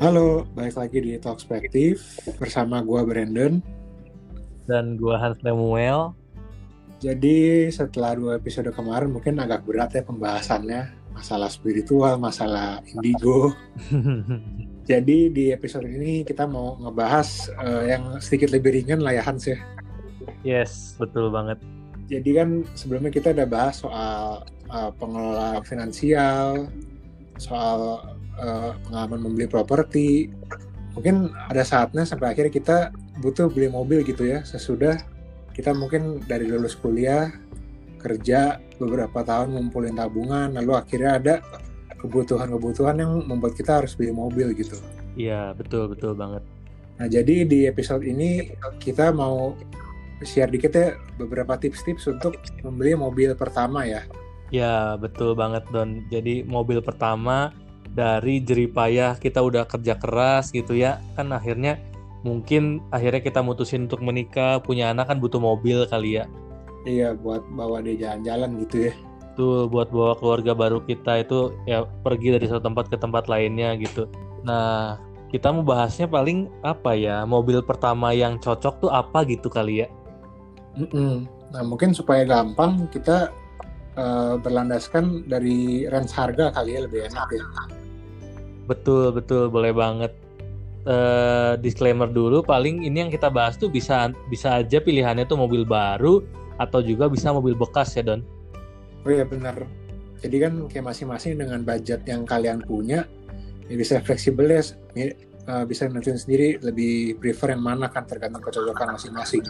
Halo, balik lagi di Talkspektif bersama gua Brandon. dan gua Hans Lemuel. Jadi setelah dua episode kemarin mungkin agak berat ya pembahasannya masalah spiritual, masalah indigo. Jadi di episode ini kita mau ngebahas eh, yang sedikit lebih ringan lah ya Hans ya. yes, betul banget. Jadi kan sebelumnya kita udah bahas soal eh, pengelola finansial, soal eh, pengalaman membeli properti. Mungkin ada saatnya sampai akhirnya kita butuh beli mobil gitu ya sesudah kita mungkin dari lulus kuliah kerja beberapa tahun ngumpulin tabungan lalu akhirnya ada kebutuhan-kebutuhan yang membuat kita harus beli mobil gitu. Iya, betul betul banget. Nah jadi di episode ini kita mau share dikit ya beberapa tips-tips untuk membeli mobil pertama ya. Ya, betul banget Don. Jadi mobil pertama dari jeripayah kita udah kerja keras gitu ya. Kan akhirnya mungkin akhirnya kita mutusin untuk menikah, punya anak kan butuh mobil kali ya. Iya buat bawa dia jalan-jalan gitu ya. Tuh buat bawa keluarga baru kita itu ya pergi dari satu tempat ke tempat lainnya gitu. Nah, kita mau bahasnya paling apa ya? Mobil pertama yang cocok tuh apa gitu kali ya? Mm-mm. Nah mungkin supaya gampang kita eh, berlandaskan dari range harga kali ya lebih enak ya. Betul, betul, boleh banget. Eh, disclaimer dulu, paling ini yang kita bahas tuh bisa bisa aja pilihannya tuh mobil baru atau juga bisa mobil bekas ya Don. Oh iya benar. Jadi kan kayak masing-masing dengan budget yang kalian punya, ya bisa fleksibel ya, eh, bisa nentuin sendiri lebih prefer yang mana kan tergantung kecocokan masing-masing.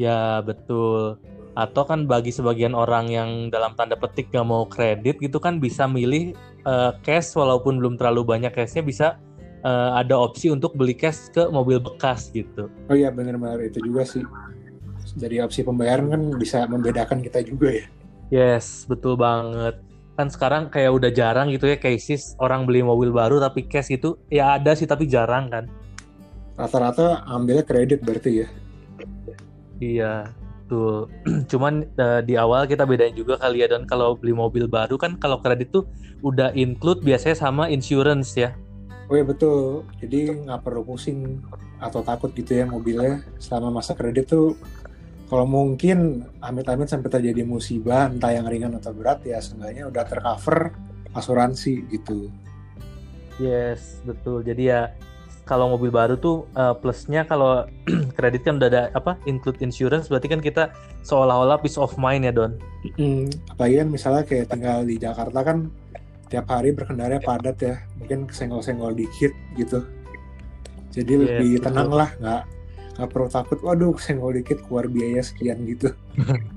Ya betul. Atau kan bagi sebagian orang yang dalam tanda petik nggak mau kredit gitu kan bisa milih eh, cash walaupun belum terlalu banyak cashnya bisa eh, ada opsi untuk beli cash ke mobil bekas gitu. Oh iya benar-benar itu juga sih. Dari opsi pembayaran kan bisa membedakan kita juga ya. Yes, betul banget. Kan sekarang kayak udah jarang gitu ya cases orang beli mobil baru tapi cash itu ya ada sih tapi jarang kan. Rata-rata ambilnya kredit berarti ya. Iya, betul. Cuman eh, di awal kita bedain juga kali ya Don kalau beli mobil baru kan kalau kredit tuh udah include biasanya sama insurance ya. Oh iya betul. Jadi nggak perlu pusing atau takut gitu ya mobilnya selama masa kredit tuh kalau mungkin amit-amit sampai terjadi musibah entah yang ringan atau berat ya seenggaknya udah tercover asuransi gitu. Yes, betul. Jadi ya kalau mobil baru tuh eh, plusnya kalau kredit kan udah ada apa include insurance berarti kan kita seolah-olah peace of mind ya Don. Mm, apalagi kan misalnya kayak tinggal di Jakarta kan tiap hari berkendara padat ya mungkin kesenggol-senggol dikit gitu. Jadi Yes, lebih betul. tenang lah nggak nggak perlu takut waduh kesenggol dikit keluar biaya sekian gitu.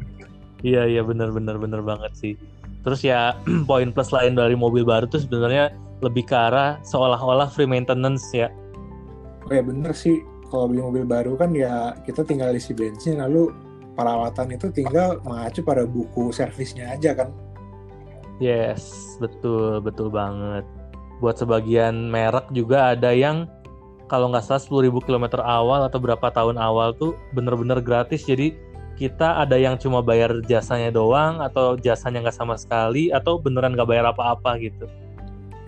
Iya iya benar benar benar banget sih. Terus ya poin plus lain dari mobil baru tuh sebenarnya lebih ke arah seolah-olah free maintenance ya. Oh ya bener sih, kalau beli mobil baru kan ya kita tinggal isi bensin lalu perawatan itu tinggal mengacu pada buku servisnya aja kan. Yes, betul, betul banget. Buat sebagian merek juga ada yang kalau nggak salah 10.000 km awal atau berapa tahun awal tuh bener-bener gratis. Jadi kita ada yang cuma bayar jasanya doang atau jasanya nggak sama sekali atau beneran nggak bayar apa-apa gitu.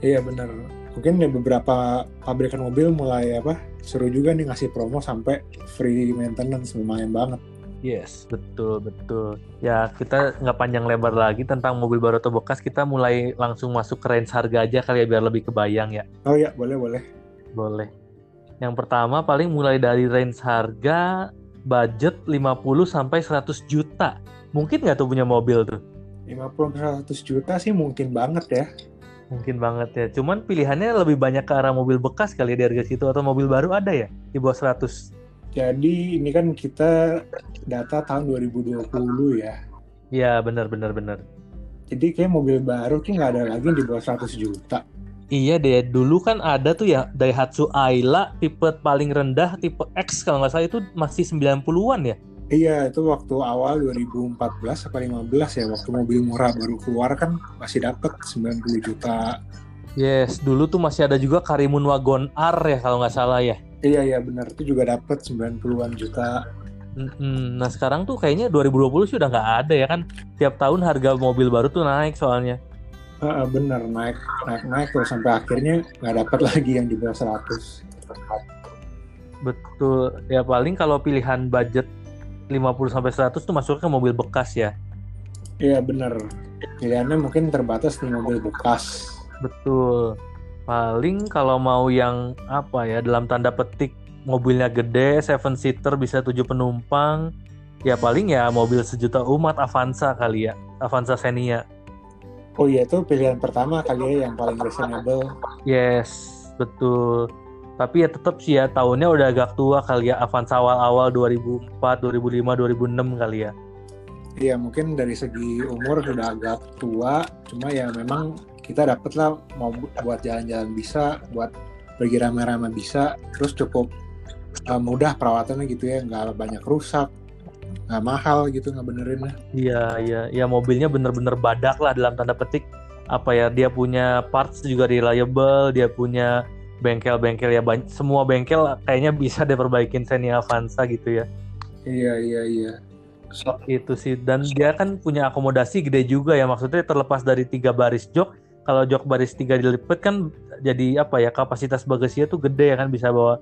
Iya bener. Mungkin beberapa pabrikan mobil mulai apa seru juga nih ngasih promo sampai free maintenance lumayan banget. Yes, betul, betul. Ya, kita nggak panjang lebar lagi tentang mobil baru atau bekas. Kita mulai langsung masuk ke range harga aja kali ya biar lebih kebayang ya. Oh ya boleh boleh. Boleh. Yang pertama paling mulai dari range harga budget 50 sampai 100 juta. Mungkin nggak tuh punya mobil tuh? 50 100 juta sih mungkin banget ya. Mungkin banget ya. Cuman pilihannya lebih banyak ke arah mobil bekas kali ya di harga situ atau mobil baru ada ya di bawah 100. Jadi ini kan kita data tahun 2020 ya. Iya, benar benar benar. Jadi kayak mobil baru tuh nggak ada lagi di bawah 100 juta. Iya deh, dulu kan ada tuh ya Daihatsu Ayla tipe paling rendah tipe X kalau nggak salah itu masih 90-an ya. Iya, itu waktu awal 2014 apa 15 ya, waktu mobil murah baru keluar kan masih dapet 90 juta. Yes, dulu tuh masih ada juga Karimun Wagon R ya kalau nggak salah ya. Iya, iya benar, itu juga dapet 90-an juta. Mm-mm. Nah sekarang tuh kayaknya 2020 sih udah nggak ada ya kan. Tiap tahun harga mobil baru tuh naik soalnya. Uh, bener naik naik naik tuh sampai akhirnya nggak dapat lagi yang di bawah 100 betul ya paling kalau pilihan budget 50 sampai 100 tuh masuk ke mobil bekas ya? Iya bener. Pilihannya mungkin terbatas di mobil bekas. Betul. Paling kalau mau yang apa ya dalam tanda petik mobilnya gede seven seater bisa tujuh penumpang ya paling ya mobil sejuta umat Avanza kali ya Avanza Xenia. Oh iya itu pilihan pertama kali ya yang paling reasonable. Yes betul tapi ya tetap sih ya tahunnya udah agak tua kali ya Avanza awal-awal 2004 2005 2006 kali ya. Iya mungkin dari segi umur sudah agak tua cuma ya memang kita dapet lah mau buat jalan-jalan bisa buat pergi rame-rame bisa terus cukup uh, mudah perawatannya gitu ya nggak banyak rusak nggak mahal gitu nggak benerin iya iya ya mobilnya bener-bener badak lah dalam tanda petik. Apa ya dia punya parts juga reliable dia punya bengkel-bengkel ya banyak semua bengkel kayaknya bisa diperbaikin Xenia Avanza gitu ya. Iya iya iya. So, itu sih dan dia kan punya akomodasi gede juga ya maksudnya terlepas dari tiga baris jok kalau jok baris tiga dilipat kan jadi apa ya kapasitas bagasinya tuh gede ya kan bisa bawa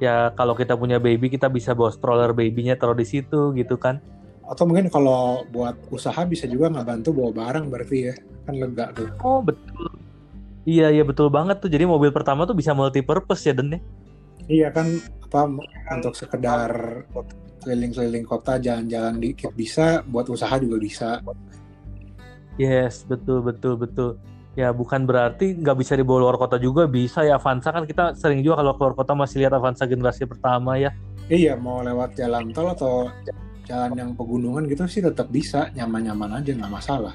ya kalau kita punya baby kita bisa bawa stroller babynya taruh di situ gitu kan atau mungkin kalau buat usaha bisa juga nggak bantu bawa barang berarti ya kan lega tuh oh betul Iya iya betul banget tuh. Jadi mobil pertama tuh bisa multi purpose ya Den ya? Iya kan apa untuk sekedar keliling-keliling kota jalan-jalan dikit bisa, buat usaha juga bisa. Yes betul betul betul. Ya bukan berarti nggak bisa dibawa luar kota juga bisa ya Avanza kan kita sering juga kalau keluar kota masih lihat Avanza generasi pertama ya. Iya mau lewat jalan tol atau jalan yang pegunungan gitu sih tetap bisa nyaman-nyaman aja nggak masalah.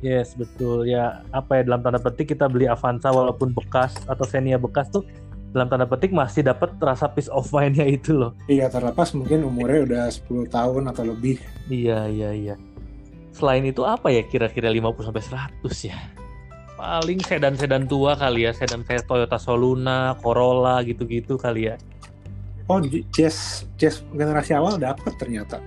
Yes, betul. Ya, apa ya dalam tanda petik kita beli Avanza walaupun bekas atau Xenia bekas tuh dalam tanda petik masih dapat rasa peace of mind-nya itu loh. Iya, terlepas mungkin umurnya udah 10 tahun atau lebih. Iya, iya, iya. Selain itu apa ya kira-kira 50 sampai 100 ya? Paling sedan-sedan tua kali ya, sedan kayak Toyota Soluna, Corolla gitu-gitu kali ya. Oh, Jazz Jazz generasi awal dapat ternyata.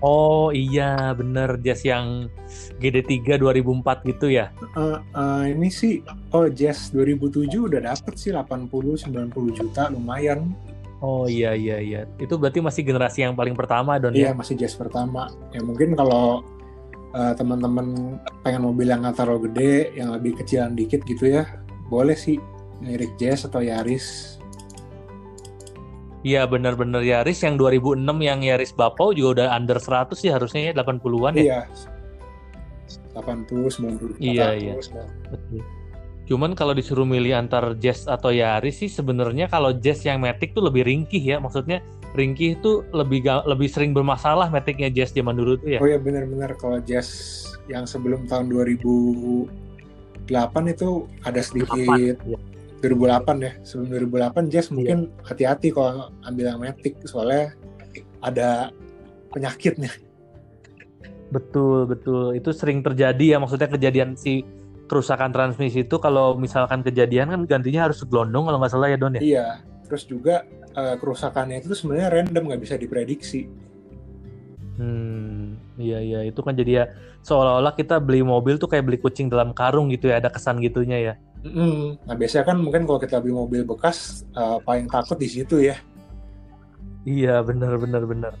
Oh iya bener Jazz yang GD3 2004 gitu ya? Uh, uh, ini sih oh Jazz 2007 udah dapet sih 80-90 juta lumayan. Oh iya iya iya itu berarti masih generasi yang paling pertama don Iya ya? masih Jazz pertama. Ya mungkin kalau uh, teman-teman pengen mobil yang nggak terlalu gede, yang lebih kecilan dikit gitu ya, boleh sih lirik Jazz atau Yaris Iya benar-benar Yaris yang 2006 yang Yaris Bapau juga udah under 100 sih harusnya ya 80-an ya. Iya. 80 90. Iya iya. Betul. Cuman kalau disuruh milih antar Jazz atau Yaris sih sebenarnya kalau Jazz yang Matic tuh lebih ringkih ya. Maksudnya ringkih tuh lebih lebih sering bermasalah Maticnya Jazz zaman dulu tuh ya. Oh iya benar-benar kalau Jazz yang sebelum tahun 2008 itu ada sedikit 8, ya 2008 ya sebelum 2008 Jazz iya. mungkin hati-hati kalau ambil yang Matic soalnya ada penyakitnya. Betul betul. Itu sering terjadi ya maksudnya kejadian si kerusakan transmisi itu kalau misalkan kejadian kan gantinya harus gelondong kalau nggak salah ya Don ya? Iya terus juga uh, kerusakannya itu sebenarnya random nggak bisa diprediksi. Hmm iya iya. Itu kan jadi ya seolah-olah kita beli mobil tuh kayak beli kucing dalam karung gitu ya ada kesan gitunya ya Mm, nah biasanya kan mungkin kalau kita beli mobil bekas uh, paling takut di situ ya. Iya benar benar benar.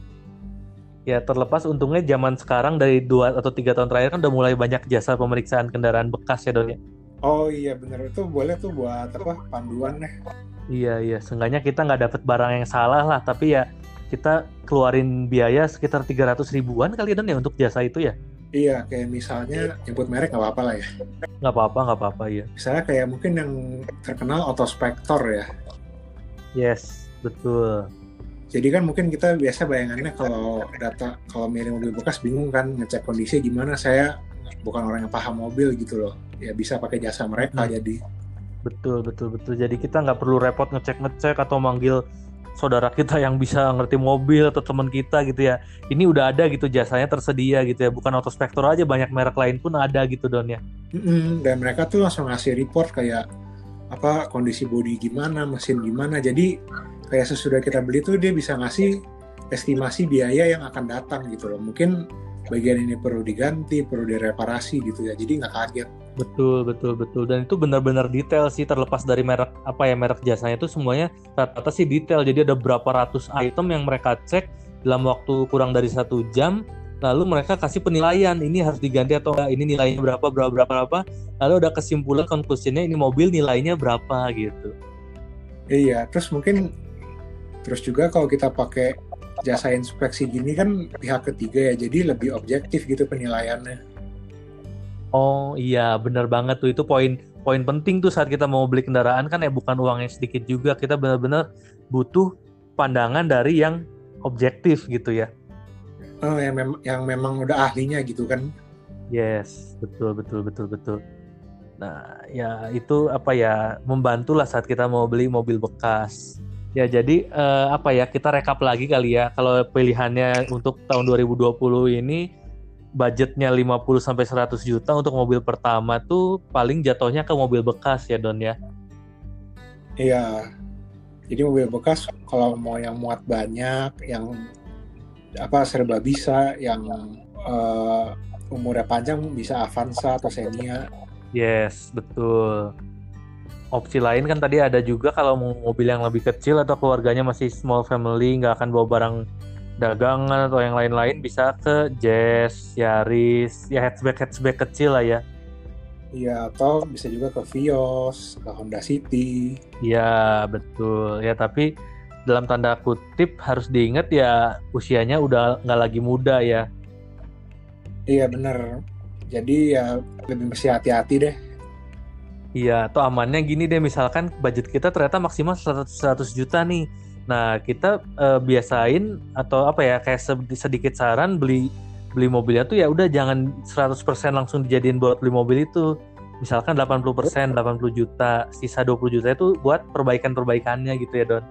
Ya terlepas untungnya zaman sekarang dari dua atau tiga tahun terakhir kan udah mulai banyak jasa pemeriksaan kendaraan bekas ya Don ya. Oh iya benar itu boleh tuh buat apa panduan ya. Iya iya seenggaknya kita nggak dapet barang yang salah lah tapi ya kita keluarin biaya sekitar 300 ribuan kali Don ya untuk jasa itu ya. Iya, kayak misalnya nyebut merek nggak apa-apa lah ya. Nggak apa-apa, nggak apa-apa ya. Misalnya kayak mungkin yang terkenal Autospector ya. Yes, betul. Jadi kan mungkin kita biasa bayangannya kalau data kalau milih mobil bekas bingung kan ngecek kondisi gimana. Saya bukan orang yang paham mobil gitu loh. Ya bisa pakai jasa mereka hmm. jadi. Betul, betul, betul. Jadi kita nggak perlu repot ngecek-ngecek atau manggil saudara kita yang bisa ngerti mobil atau teman kita gitu ya ini udah ada gitu jasanya tersedia gitu ya bukan autospektor aja banyak merek lain pun ada gitu don ya mm-hmm. dan mereka tuh langsung ngasih report kayak apa kondisi bodi gimana mesin gimana jadi kayak sesudah kita beli tuh dia bisa ngasih estimasi biaya yang akan datang gitu loh mungkin bagian ini perlu diganti, perlu direparasi gitu ya. Jadi nggak kaget. Betul, betul, betul. Dan itu benar-benar detail sih terlepas dari merek apa ya merek jasanya itu semuanya rata-rata sih detail. Jadi ada berapa ratus item yang mereka cek dalam waktu kurang dari satu jam. Lalu mereka kasih penilaian ini harus diganti atau enggak, ini nilainya berapa, berapa, berapa, berapa. Lalu ada kesimpulan konklusinya ini mobil nilainya berapa gitu. Iya, terus mungkin terus juga kalau kita pakai jasa inspeksi gini kan pihak ketiga ya, jadi lebih objektif gitu penilaiannya. Oh iya, benar banget tuh itu poin poin penting tuh saat kita mau beli kendaraan kan ya bukan uang yang sedikit juga, kita benar-benar butuh pandangan dari yang objektif gitu ya. Oh, yang, mem yang memang udah ahlinya gitu kan? Yes, betul betul betul betul. Nah, ya itu apa ya membantulah saat kita mau beli mobil bekas. Ya jadi eh, apa ya kita rekap lagi kali ya kalau pilihannya untuk tahun 2020 ini budgetnya 50 sampai 100 juta untuk mobil pertama tuh paling jatuhnya ke mobil bekas ya Don ya. Iya. Jadi mobil bekas kalau mau yang muat banyak, yang apa serba bisa yang uh, umurnya panjang bisa Avanza atau Xenia. Yes, betul. Opsi lain kan tadi ada juga kalau mau mobil yang lebih kecil atau keluarganya masih small family nggak akan bawa barang dagangan atau yang lain-lain bisa ke Jazz, Yaris, ya hatchback hatchback kecil lah ya. Iya, atau bisa juga ke Vios, ke Honda City. Iya, betul. Ya, tapi dalam tanda kutip harus diingat ya usianya udah nggak lagi muda ya. Iya bener. Jadi ya lebih mesti hati-hati deh. Iya, atau amannya gini deh, misalkan budget kita ternyata maksimal 100, 100 juta nih. Nah, kita uh, biasain atau apa ya, kayak sedikit saran beli beli mobilnya tuh ya udah jangan 100% langsung dijadiin buat beli mobil itu. Misalkan 80%, 80 juta, sisa 20 juta itu buat perbaikan-perbaikannya gitu ya, Don.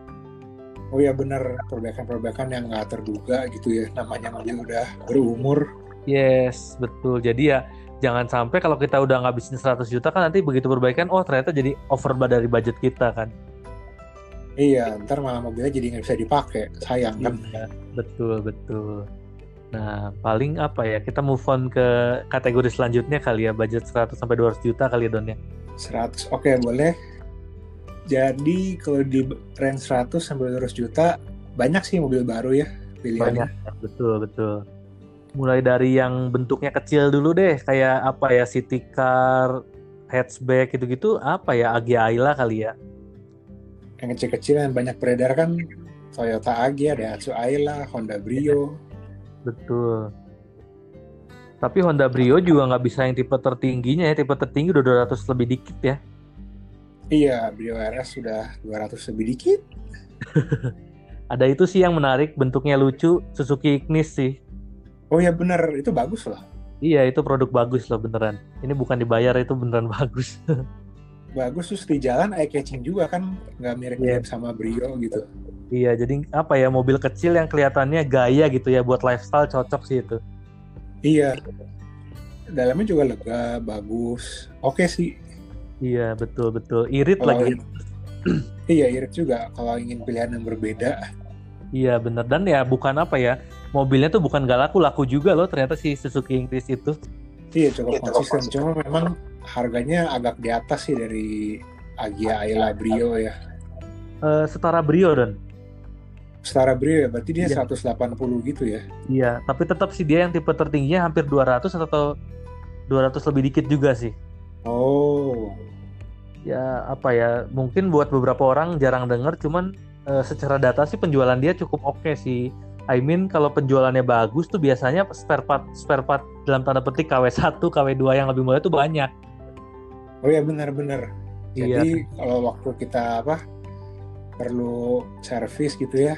Oh ya benar. Perbaikan-perbaikan yang nggak terduga gitu ya namanya mobil udah berumur. Yes betul. Jadi ya jangan sampai kalau kita udah ngabisin 100 juta kan nanti begitu perbaikan oh ternyata jadi over dari budget kita kan iya ntar malah mobilnya jadi nggak bisa dipakai sayang kan iya, betul betul Nah, paling apa ya? Kita move on ke kategori selanjutnya kali ya, budget 100 sampai 200 juta kali ya, Don ya. 100. Oke, boleh. Jadi kalau di range 100 sampai 200 juta banyak sih mobil baru ya pilihannya. Banyak, betul betul. Mulai dari yang bentuknya kecil dulu deh, kayak apa ya city car, hatchback gitu-gitu, apa ya Agya Ayla kali ya? Yang kecil-kecil yang banyak beredar kan Toyota Agya, Daihatsu Ayla, Honda Brio. Betul. Tapi Honda Brio juga nggak bisa yang tipe tertingginya ya, tipe tertinggi udah 200 lebih dikit ya. Iya, Brio RS sudah 200 lebih dikit. Ada itu sih yang menarik, bentuknya lucu, Suzuki Ignis sih. Oh ya bener, itu bagus loh. Iya, itu produk bagus loh beneran. Ini bukan dibayar, itu beneran bagus. Bagus terus di jalan eye catching juga kan, nggak mirip-mirip yeah. sama Brio gitu. Iya, jadi apa ya mobil kecil yang kelihatannya gaya gitu ya buat lifestyle cocok sih itu. Iya. Dalamnya juga lega, bagus. Oke sih. Iya betul betul irit kalau lagi. iya irit juga kalau ingin pilihan yang berbeda. Iya bener dan ya bukan apa ya mobilnya tuh bukan gak laku laku juga loh ternyata si Suzuki Inggris itu. Iya cukup ya, konsisten cuma memang harganya agak di atas sih dari Agia Ayla Brio ya. Uh, setara Brio dan. Setara Brio ya berarti dia iya. 180 gitu ya. Iya tapi tetap sih dia yang tipe tertingginya hampir 200 atau 200 lebih dikit juga sih. Oh ya apa ya mungkin buat beberapa orang jarang dengar cuman uh, secara data sih penjualan dia cukup oke okay sih I mean kalau penjualannya bagus tuh biasanya spare part spare part dalam tanda petik KW1, KW2 yang lebih mudah tuh banyak. Oh ya benar-benar. Jadi iya. kalau waktu kita apa perlu servis gitu ya,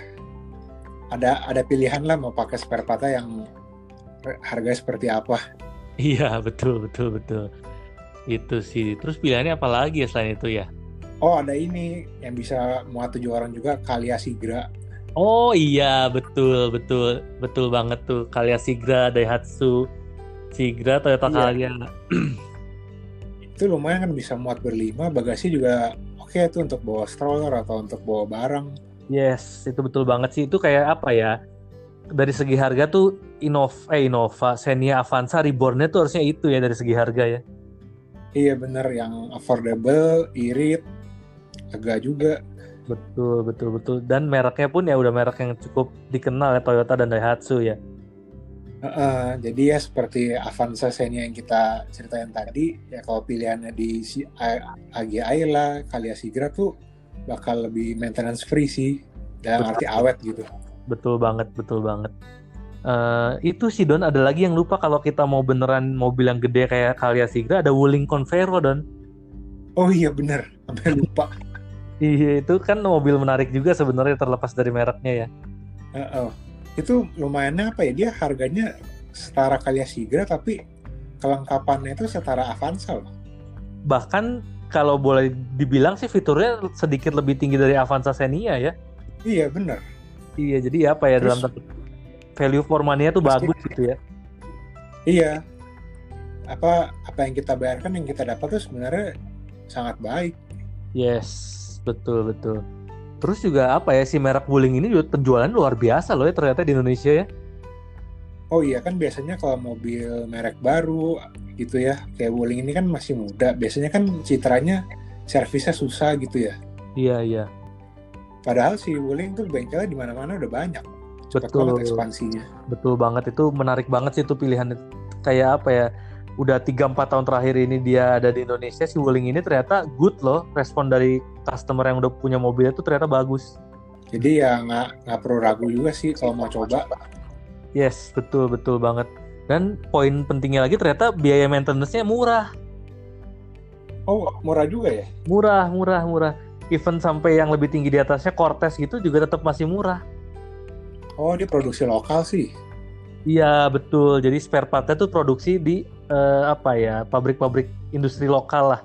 ada ada pilihan lah mau pakai spare part yang harga seperti apa. Iya betul betul betul. Itu sih. Terus pilihannya apa lagi ya selain itu ya? Oh ada ini yang bisa muat tujuh orang juga Kalia Sigra. Oh iya betul betul betul banget tuh Kalia Sigra Daihatsu Sigra Toyota iya. Kalia. itu lumayan kan bisa muat berlima bagasi juga oke okay tuh untuk bawa stroller atau untuk bawa barang. Yes itu betul banget sih itu kayak apa ya dari segi harga tuh Innova, eh Innova, Xenia Avanza Reborn tuh harusnya itu ya dari segi harga ya. Iya bener, yang affordable, irit, agak juga. Betul, betul, betul. Dan mereknya pun ya udah merek yang cukup dikenal ya Toyota dan Daihatsu ya. Uh, jadi ya seperti Avanza Xenia yang kita ceritain tadi, ya kalau pilihannya di si AG Ayla, Kalia Sigra tuh bakal lebih maintenance free sih, dalam arti awet gitu. Betul banget, betul banget. Uh, itu sih Don, ada lagi yang lupa kalau kita mau beneran mobil yang gede kayak Kalia Sigra, ada Wuling Convero Don. Oh iya bener, sampai lupa. iya itu kan mobil menarik juga sebenarnya terlepas dari mereknya ya. Uh -oh itu lumayannya apa ya dia harganya setara Kalia Sigra tapi kelengkapannya itu setara Avanza loh. Bahkan kalau boleh dibilang sih fiturnya sedikit lebih tinggi dari Avanza Xenia ya. Iya benar. Iya jadi apa ya Terus, dalam value for money-nya tuh bagus gitu ya. Iya. Apa apa yang kita bayarkan yang kita dapat tuh sebenarnya sangat baik. Yes, betul betul. Terus juga apa ya si merek Wuling ini juga penjualan luar biasa loh ya ternyata di Indonesia ya. Oh iya kan biasanya kalau mobil merek baru gitu ya kayak Wuling ini kan masih muda. Biasanya kan citranya servisnya susah gitu ya. Iya iya. Padahal si Wuling tuh bengkelnya di mana-mana udah banyak. Cepet Betul. banget ekspansinya. Betul banget itu menarik banget sih itu pilihan kayak apa ya udah 3-4 tahun terakhir ini dia ada di Indonesia si Wuling ini ternyata good loh respon dari customer yang udah punya mobil itu ternyata bagus. Jadi ya nggak nggak perlu ragu juga sih kalau mau coba. Yes, betul betul banget. Dan poin pentingnya lagi ternyata biaya maintenance-nya murah. Oh, murah juga ya? Murah, murah, murah. Even sampai yang lebih tinggi di atasnya Cortez gitu juga tetap masih murah. Oh, dia produksi lokal sih. Iya, betul. Jadi spare part-nya tuh produksi di uh, apa ya, pabrik-pabrik industri lokal lah.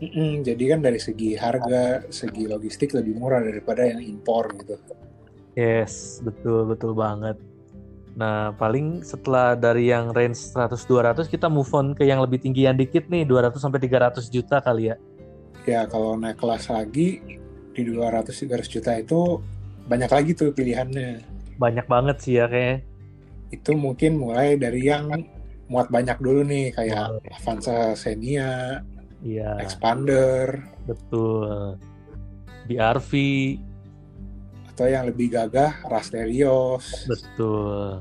Mm-mm, jadi kan dari segi harga, segi logistik lebih murah daripada yang impor gitu. Yes, betul betul banget. Nah, paling setelah dari yang range 100-200 kita move on ke yang lebih tinggi yang dikit nih, 200 sampai 300 juta kali ya. Ya, kalau naik kelas lagi di 200-300 juta itu banyak lagi tuh pilihannya. Banyak banget sih ya kayaknya. Itu mungkin mulai dari yang muat banyak dulu nih kayak Avanza Xenia, Iya. Expander. Betul. BRV. Atau yang lebih gagah, Rasterios. Betul.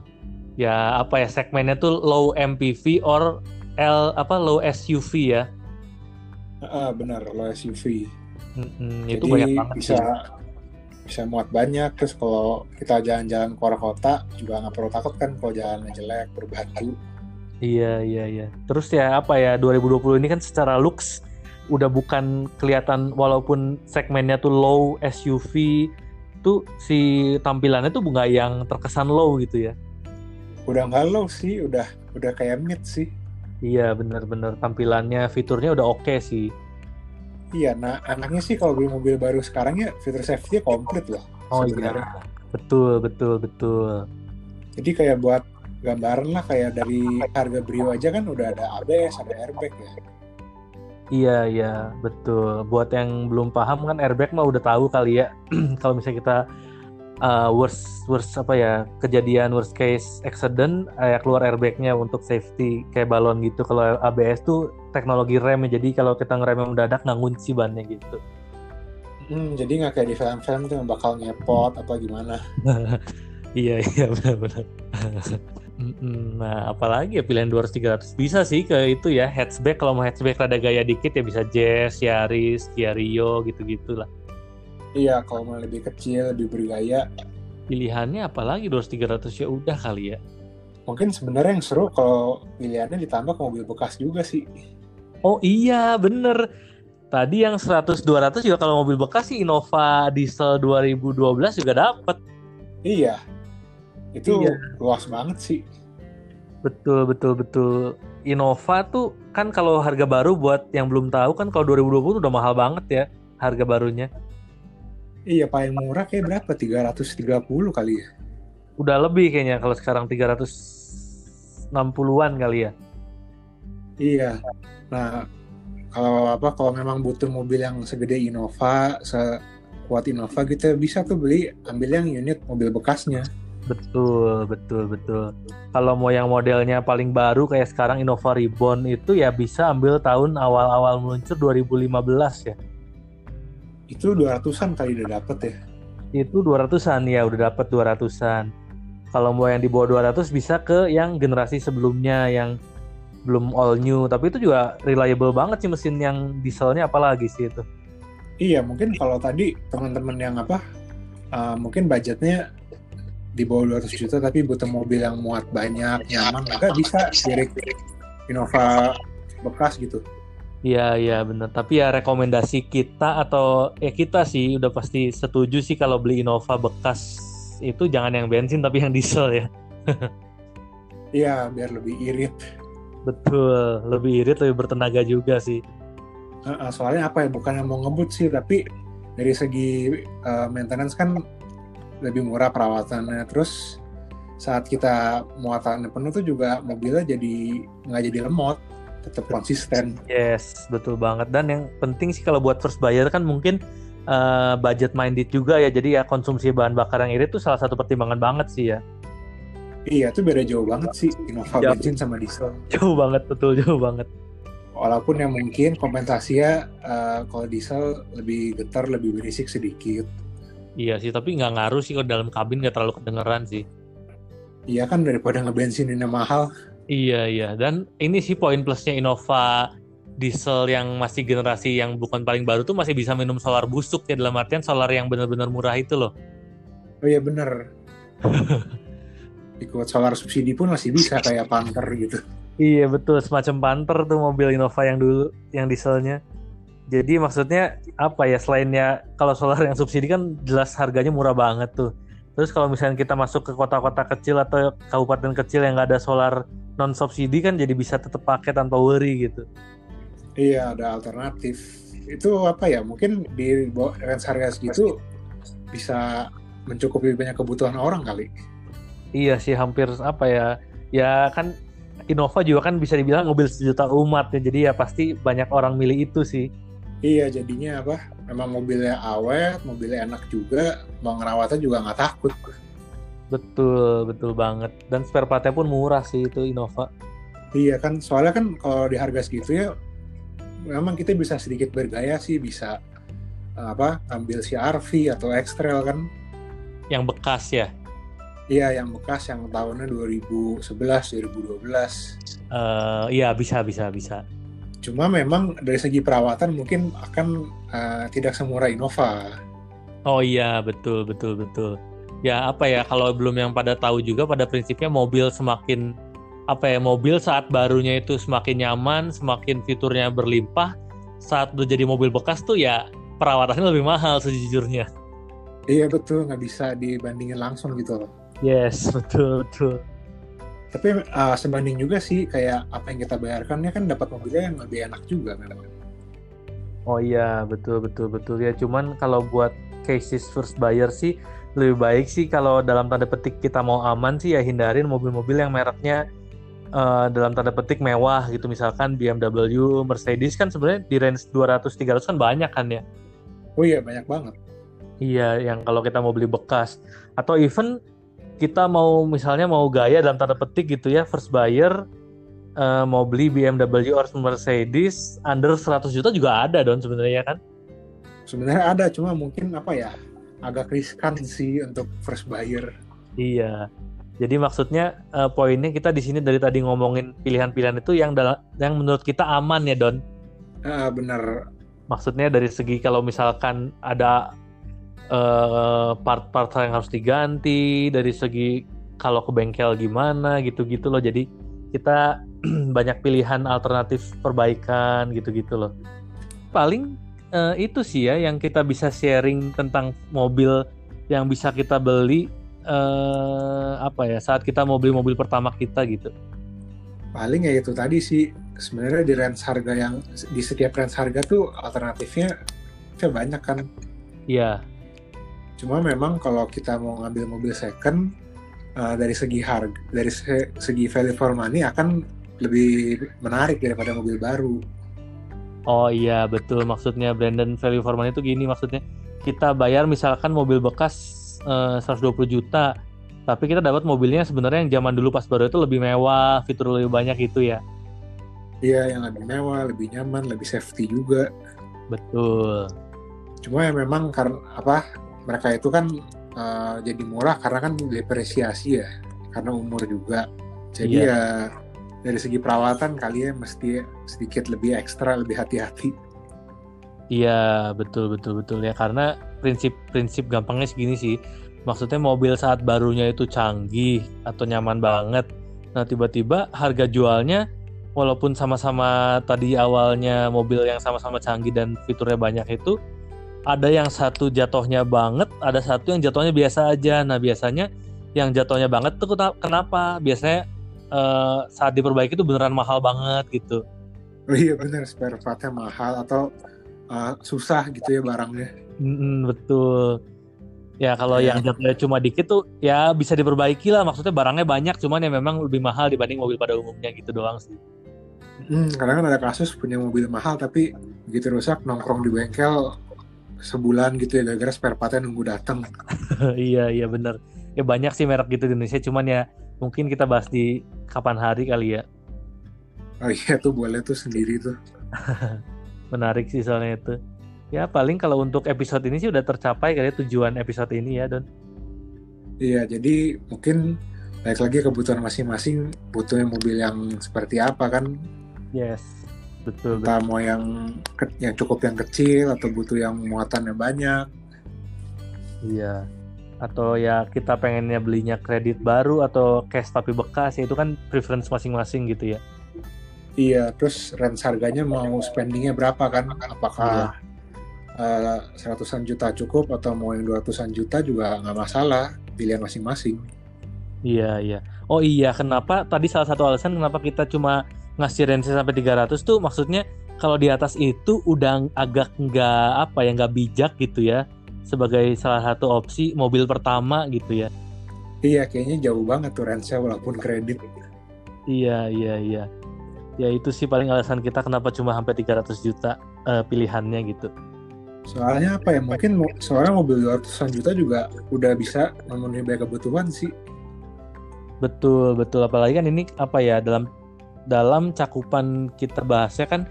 Ya apa ya segmennya tuh low MPV or L apa low SUV ya? Uh, benar low SUV. Mm-hmm, itu banyak banget bisa sih. bisa muat banyak terus kalau kita jalan-jalan ke kota juga nggak perlu takut kan kalau jalannya jelek berbatu Iya iya iya. Terus ya apa ya 2020 ini kan secara looks udah bukan kelihatan walaupun segmennya tuh low SUV tuh si tampilannya tuh nggak yang terkesan low gitu ya. Udah nggak low sih, udah udah kayak mid sih. Iya bener-bener tampilannya fiturnya udah oke okay sih. Iya, nah anaknya sih kalau beli mobil baru sekarang ya fitur safety komplit loh. Oh sebenarnya. iya, betul betul betul. Jadi kayak buat gambaran lah kayak dari harga Brio aja kan udah ada ABS, ada airbag ya. Iya iya betul. Buat yang belum paham kan airbag mah udah tahu kali ya. Kalau misalnya kita uh, worst worst apa ya kejadian worst case accident uh, keluar airbagnya untuk safety kayak balon gitu. Kalau ABS tuh teknologi rem jadi kalau kita ngerem yang mendadak nggak ngunci bannya gitu. Hmm, jadi nggak kayak di film-film tuh bakal ngepot apa gimana? iya iya benar-benar. Nah, apalagi ya pilihan 200 300 bisa sih ke itu ya hatchback kalau mau hatchback rada gaya dikit ya bisa Jazz, Yaris, Kia Rio gitu-gitu lah. Iya, kalau mau lebih kecil, lebih bergaya. Pilihannya apalagi 200 300 ya udah kali ya. Mungkin sebenarnya yang seru kalau pilihannya ditambah ke mobil bekas juga sih. Oh iya, bener. Tadi yang 100 200 juga kalau mobil bekas sih Innova diesel 2012 juga dapat. Iya, itu iya. luas banget sih. Betul betul betul. Innova tuh kan kalau harga baru buat yang belum tahu kan kalau 2020 udah mahal banget ya harga barunya. Iya paling murah kayak berapa? 330 kali ya? Udah lebih kayaknya kalau sekarang 360-an kali ya. Iya. Nah kalau apa kalau memang butuh mobil yang segede Innova sekuat Innova gitu bisa tuh beli ambil yang unit mobil bekasnya Betul, betul, betul. Kalau mau yang modelnya paling baru kayak sekarang Innova Reborn itu ya bisa ambil tahun awal-awal meluncur 2015 ya. Itu 200-an kali udah dapet ya. Itu 200-an ya, udah dapet 200-an. Kalau mau yang di bawah 200 bisa ke yang generasi sebelumnya yang belum all new, tapi itu juga reliable banget sih mesin yang dieselnya apalagi sih itu. Iya, mungkin kalau tadi teman-teman yang apa uh, mungkin budgetnya di bawah 200 juta tapi butuh mobil yang muat banyak nyaman enggak bisa direk Innova bekas gitu Iya iya benar. Tapi ya rekomendasi kita atau ya kita sih udah pasti setuju sih kalau beli Innova bekas itu jangan yang bensin tapi yang diesel ya. Iya biar lebih irit. Betul, lebih irit lebih bertenaga juga sih. soalnya apa ya bukan yang mau ngebut sih tapi dari segi uh, maintenance kan lebih murah perawatannya. Terus saat kita muatannya penuh tuh juga mobilnya jadi nggak jadi lemot tetap konsisten. Yes betul banget. Dan yang penting sih kalau buat first buyer kan mungkin uh, budget minded juga ya. Jadi ya konsumsi bahan bakar yang irit tuh salah satu pertimbangan banget sih ya. Iya tuh beda jauh banget sih Innova jauh. bensin sama diesel. Jauh banget betul jauh banget. Walaupun yang mungkin kompensasinya uh, kalau diesel lebih getar lebih berisik sedikit Iya sih, tapi nggak ngaruh sih kalau dalam kabin nggak terlalu kedengeran sih. Iya kan daripada ngebensininnya mahal. Iya iya, dan ini sih poin plusnya Innova diesel yang masih generasi yang bukan paling baru tuh masih bisa minum solar busuk ya dalam artian solar yang benar-benar murah itu loh. Oh iya bener. Ikut solar subsidi pun masih bisa kayak Panther gitu. Iya betul, semacam Panther tuh mobil Innova yang dulu yang dieselnya. Jadi maksudnya apa ya selainnya kalau solar yang subsidi kan jelas harganya murah banget tuh. Terus kalau misalnya kita masuk ke kota-kota kecil atau kabupaten kecil yang nggak ada solar non subsidi kan jadi bisa tetap pakai tanpa worry gitu. Iya ada alternatif. Itu apa ya mungkin di range harga segitu bisa mencukupi banyak kebutuhan orang kali. Iya sih hampir apa ya ya kan Innova juga kan bisa dibilang mobil sejuta umat ya jadi ya pasti banyak orang milih itu sih. Iya jadinya apa? Memang mobilnya awet, mobilnya enak juga, mau ngerawatnya juga nggak takut. Betul, betul banget. Dan spare partnya pun murah sih itu Innova. Iya kan, soalnya kan kalau di harga segitu ya, memang kita bisa sedikit bergaya sih, bisa apa ambil si RV atau X-Trail kan. Yang bekas ya? Iya, yang bekas yang tahunnya 2011, 2012. Uh, iya bisa, bisa, bisa Cuma memang dari segi perawatan mungkin akan uh, tidak semurah Innova. Oh iya, betul betul betul. Ya apa ya kalau belum yang pada tahu juga pada prinsipnya mobil semakin apa ya mobil saat barunya itu semakin nyaman, semakin fiturnya berlimpah. Saat udah jadi mobil bekas tuh ya perawatannya lebih mahal sejujurnya. Iya betul, nggak bisa dibandingin langsung gitu loh. Yes, betul betul tapi uh, sebanding juga sih kayak apa yang kita bayarkan ya kan dapat mobilnya yang lebih enak juga memang oh iya betul betul betul ya cuman kalau buat cases first buyer sih lebih baik sih kalau dalam tanda petik kita mau aman sih ya hindarin mobil-mobil yang mereknya uh, dalam tanda petik mewah gitu misalkan BMW, Mercedes kan sebenarnya di range 200 300 kan banyak kan ya. Oh iya banyak banget. Iya yang kalau kita mau beli bekas atau even kita mau misalnya mau gaya dalam tanda petik gitu ya first buyer uh, mau beli BMW or Mercedes under 100 juta juga ada don sebenarnya kan? Sebenarnya ada cuma mungkin apa ya agak riskan sih untuk first buyer. Iya. Jadi maksudnya uh, poinnya kita di sini dari tadi ngomongin pilihan-pilihan itu yang yang menurut kita aman ya don? Uh, benar. Maksudnya dari segi kalau misalkan ada part eh, part-part yang harus diganti dari segi kalau ke bengkel gimana gitu-gitu loh. Jadi kita banyak pilihan alternatif perbaikan gitu-gitu loh. Paling uh, itu sih ya yang kita bisa sharing tentang mobil yang bisa kita beli uh, apa ya saat kita mau beli mobil pertama kita gitu. Paling ya itu tadi sih sebenarnya di range harga yang di setiap range harga tuh alternatifnya banyak kan. Iya Cuma memang kalau kita mau ngambil mobil second uh, dari segi harga, dari segi value for money akan lebih menarik daripada mobil baru. Oh iya betul maksudnya Brandon value for money itu gini maksudnya kita bayar misalkan mobil bekas uh, 120 juta tapi kita dapat mobilnya sebenarnya yang zaman dulu pas baru itu lebih mewah, fitur lebih banyak itu ya. Iya, yang lebih mewah, lebih nyaman, lebih safety juga. Betul. Cuma ya memang karena apa mereka itu kan uh, jadi murah karena kan depresiasi ya, karena umur juga. Jadi Iya. ya dari segi perawatan kali ya mesti sedikit lebih ekstra, lebih hati-hati. Iya, betul betul betul ya karena prinsip-prinsip gampangnya segini sih. Maksudnya mobil saat barunya itu canggih atau nyaman banget. Nah, tiba-tiba harga jualnya walaupun sama-sama tadi awalnya mobil yang sama-sama canggih dan fiturnya banyak itu ada yang satu jatuhnya banget, ada satu yang jatuhnya biasa aja. Nah, biasanya yang jatuhnya banget tuh kena- kenapa? Biasanya eh, saat diperbaiki itu beneran mahal banget gitu. Oh iya benar spare partnya mahal atau uh, susah gitu ya barangnya. Mm, betul. Ya kalau Ya. yang jatuhnya cuma dikit tuh ya bisa diperbaiki lah. Maksudnya barangnya banyak, cuman ya memang lebih mahal dibanding mobil pada umumnya gitu doang sih. Hmm, kadang kan ada kasus punya mobil mahal tapi begitu rusak nongkrong di bengkel sebulan gitu ya gara-gara spare partnya nunggu datang. iya iya bener. Ya banyak sih merek gitu di Indonesia, cuman ya mungkin kita bahas di kapan hari kali ya. Oh iya tuh boleh tuh sendiri tuh. Menarik sih soalnya itu. Ya paling kalau untuk episode ini sih udah tercapai kali ya tujuan episode ini ya Don. Iya jadi mungkin balik lagi kebutuhan masing-masing butuhnya mobil yang seperti apa kan Yes. Betul betul. entah mau yang yang cukup yang kecil atau butuh yang muatannya banyak. Iya. Atau ya kita pengennya belinya kredit baru atau cash tapi bekas ya itu kan preference masing-masing gitu ya. Iya terus range harganya mau spendingnya berapa kan? Apakah eh, seratusan juta cukup atau mau yang 200-an juta juga nggak masalah pilihan masing-masing. Iya, iya. Oh iya, kenapa tadi salah satu alasan kenapa kita cuma ngasih range sampai 300 tuh maksudnya kalau di atas itu udah agak nggak apa ya nggak bijak gitu ya sebagai salah satu opsi mobil pertama gitu ya. Iya kayaknya jauh banget tuh range-nya walaupun kredit. Iya, iya, iya. Ya itu sih paling alasan kita kenapa cuma sampai 300 juta eh, pilihannya gitu. Soalnya apa ya mungkin seorang mobil 200-an juta juga udah bisa memenuhi banyak kebutuhan sih. Betul, betul. Apalagi kan ini apa ya dalam dalam cakupan kita bahasnya kan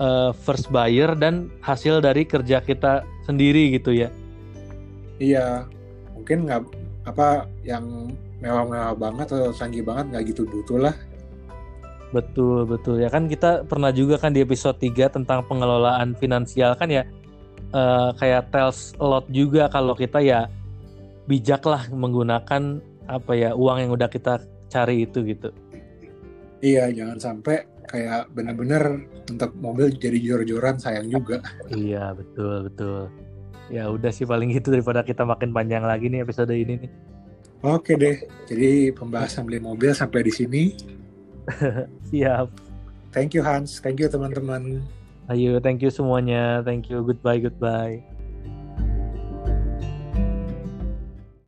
eh, first buyer dan hasil dari kerja kita sendiri gitu ya. Iya, mungkin nggak apa yang mewah-mewah banget atau canggih banget nggak gitu butuh lah. Betul, betul. Ya kan kita pernah juga kan di episode 3 tentang pengelolaan finansial kan ya eh, kayak tells a lot juga kalau kita ya bijak lah menggunakan apa ya uang yang udah kita cari itu gitu. Iya, jangan sampai kayak bener-bener untuk mobil jadi jor-joran sayang juga. Iya, betul, betul. Ya udah sih paling gitu daripada kita makin panjang lagi nih episode ini nih. Oke deh, jadi pembahasan beli mobil sampai di sini. Siap. Thank you Hans, thank you teman-teman. Ayo, thank you semuanya. Thank you. Goodbye, goodbye.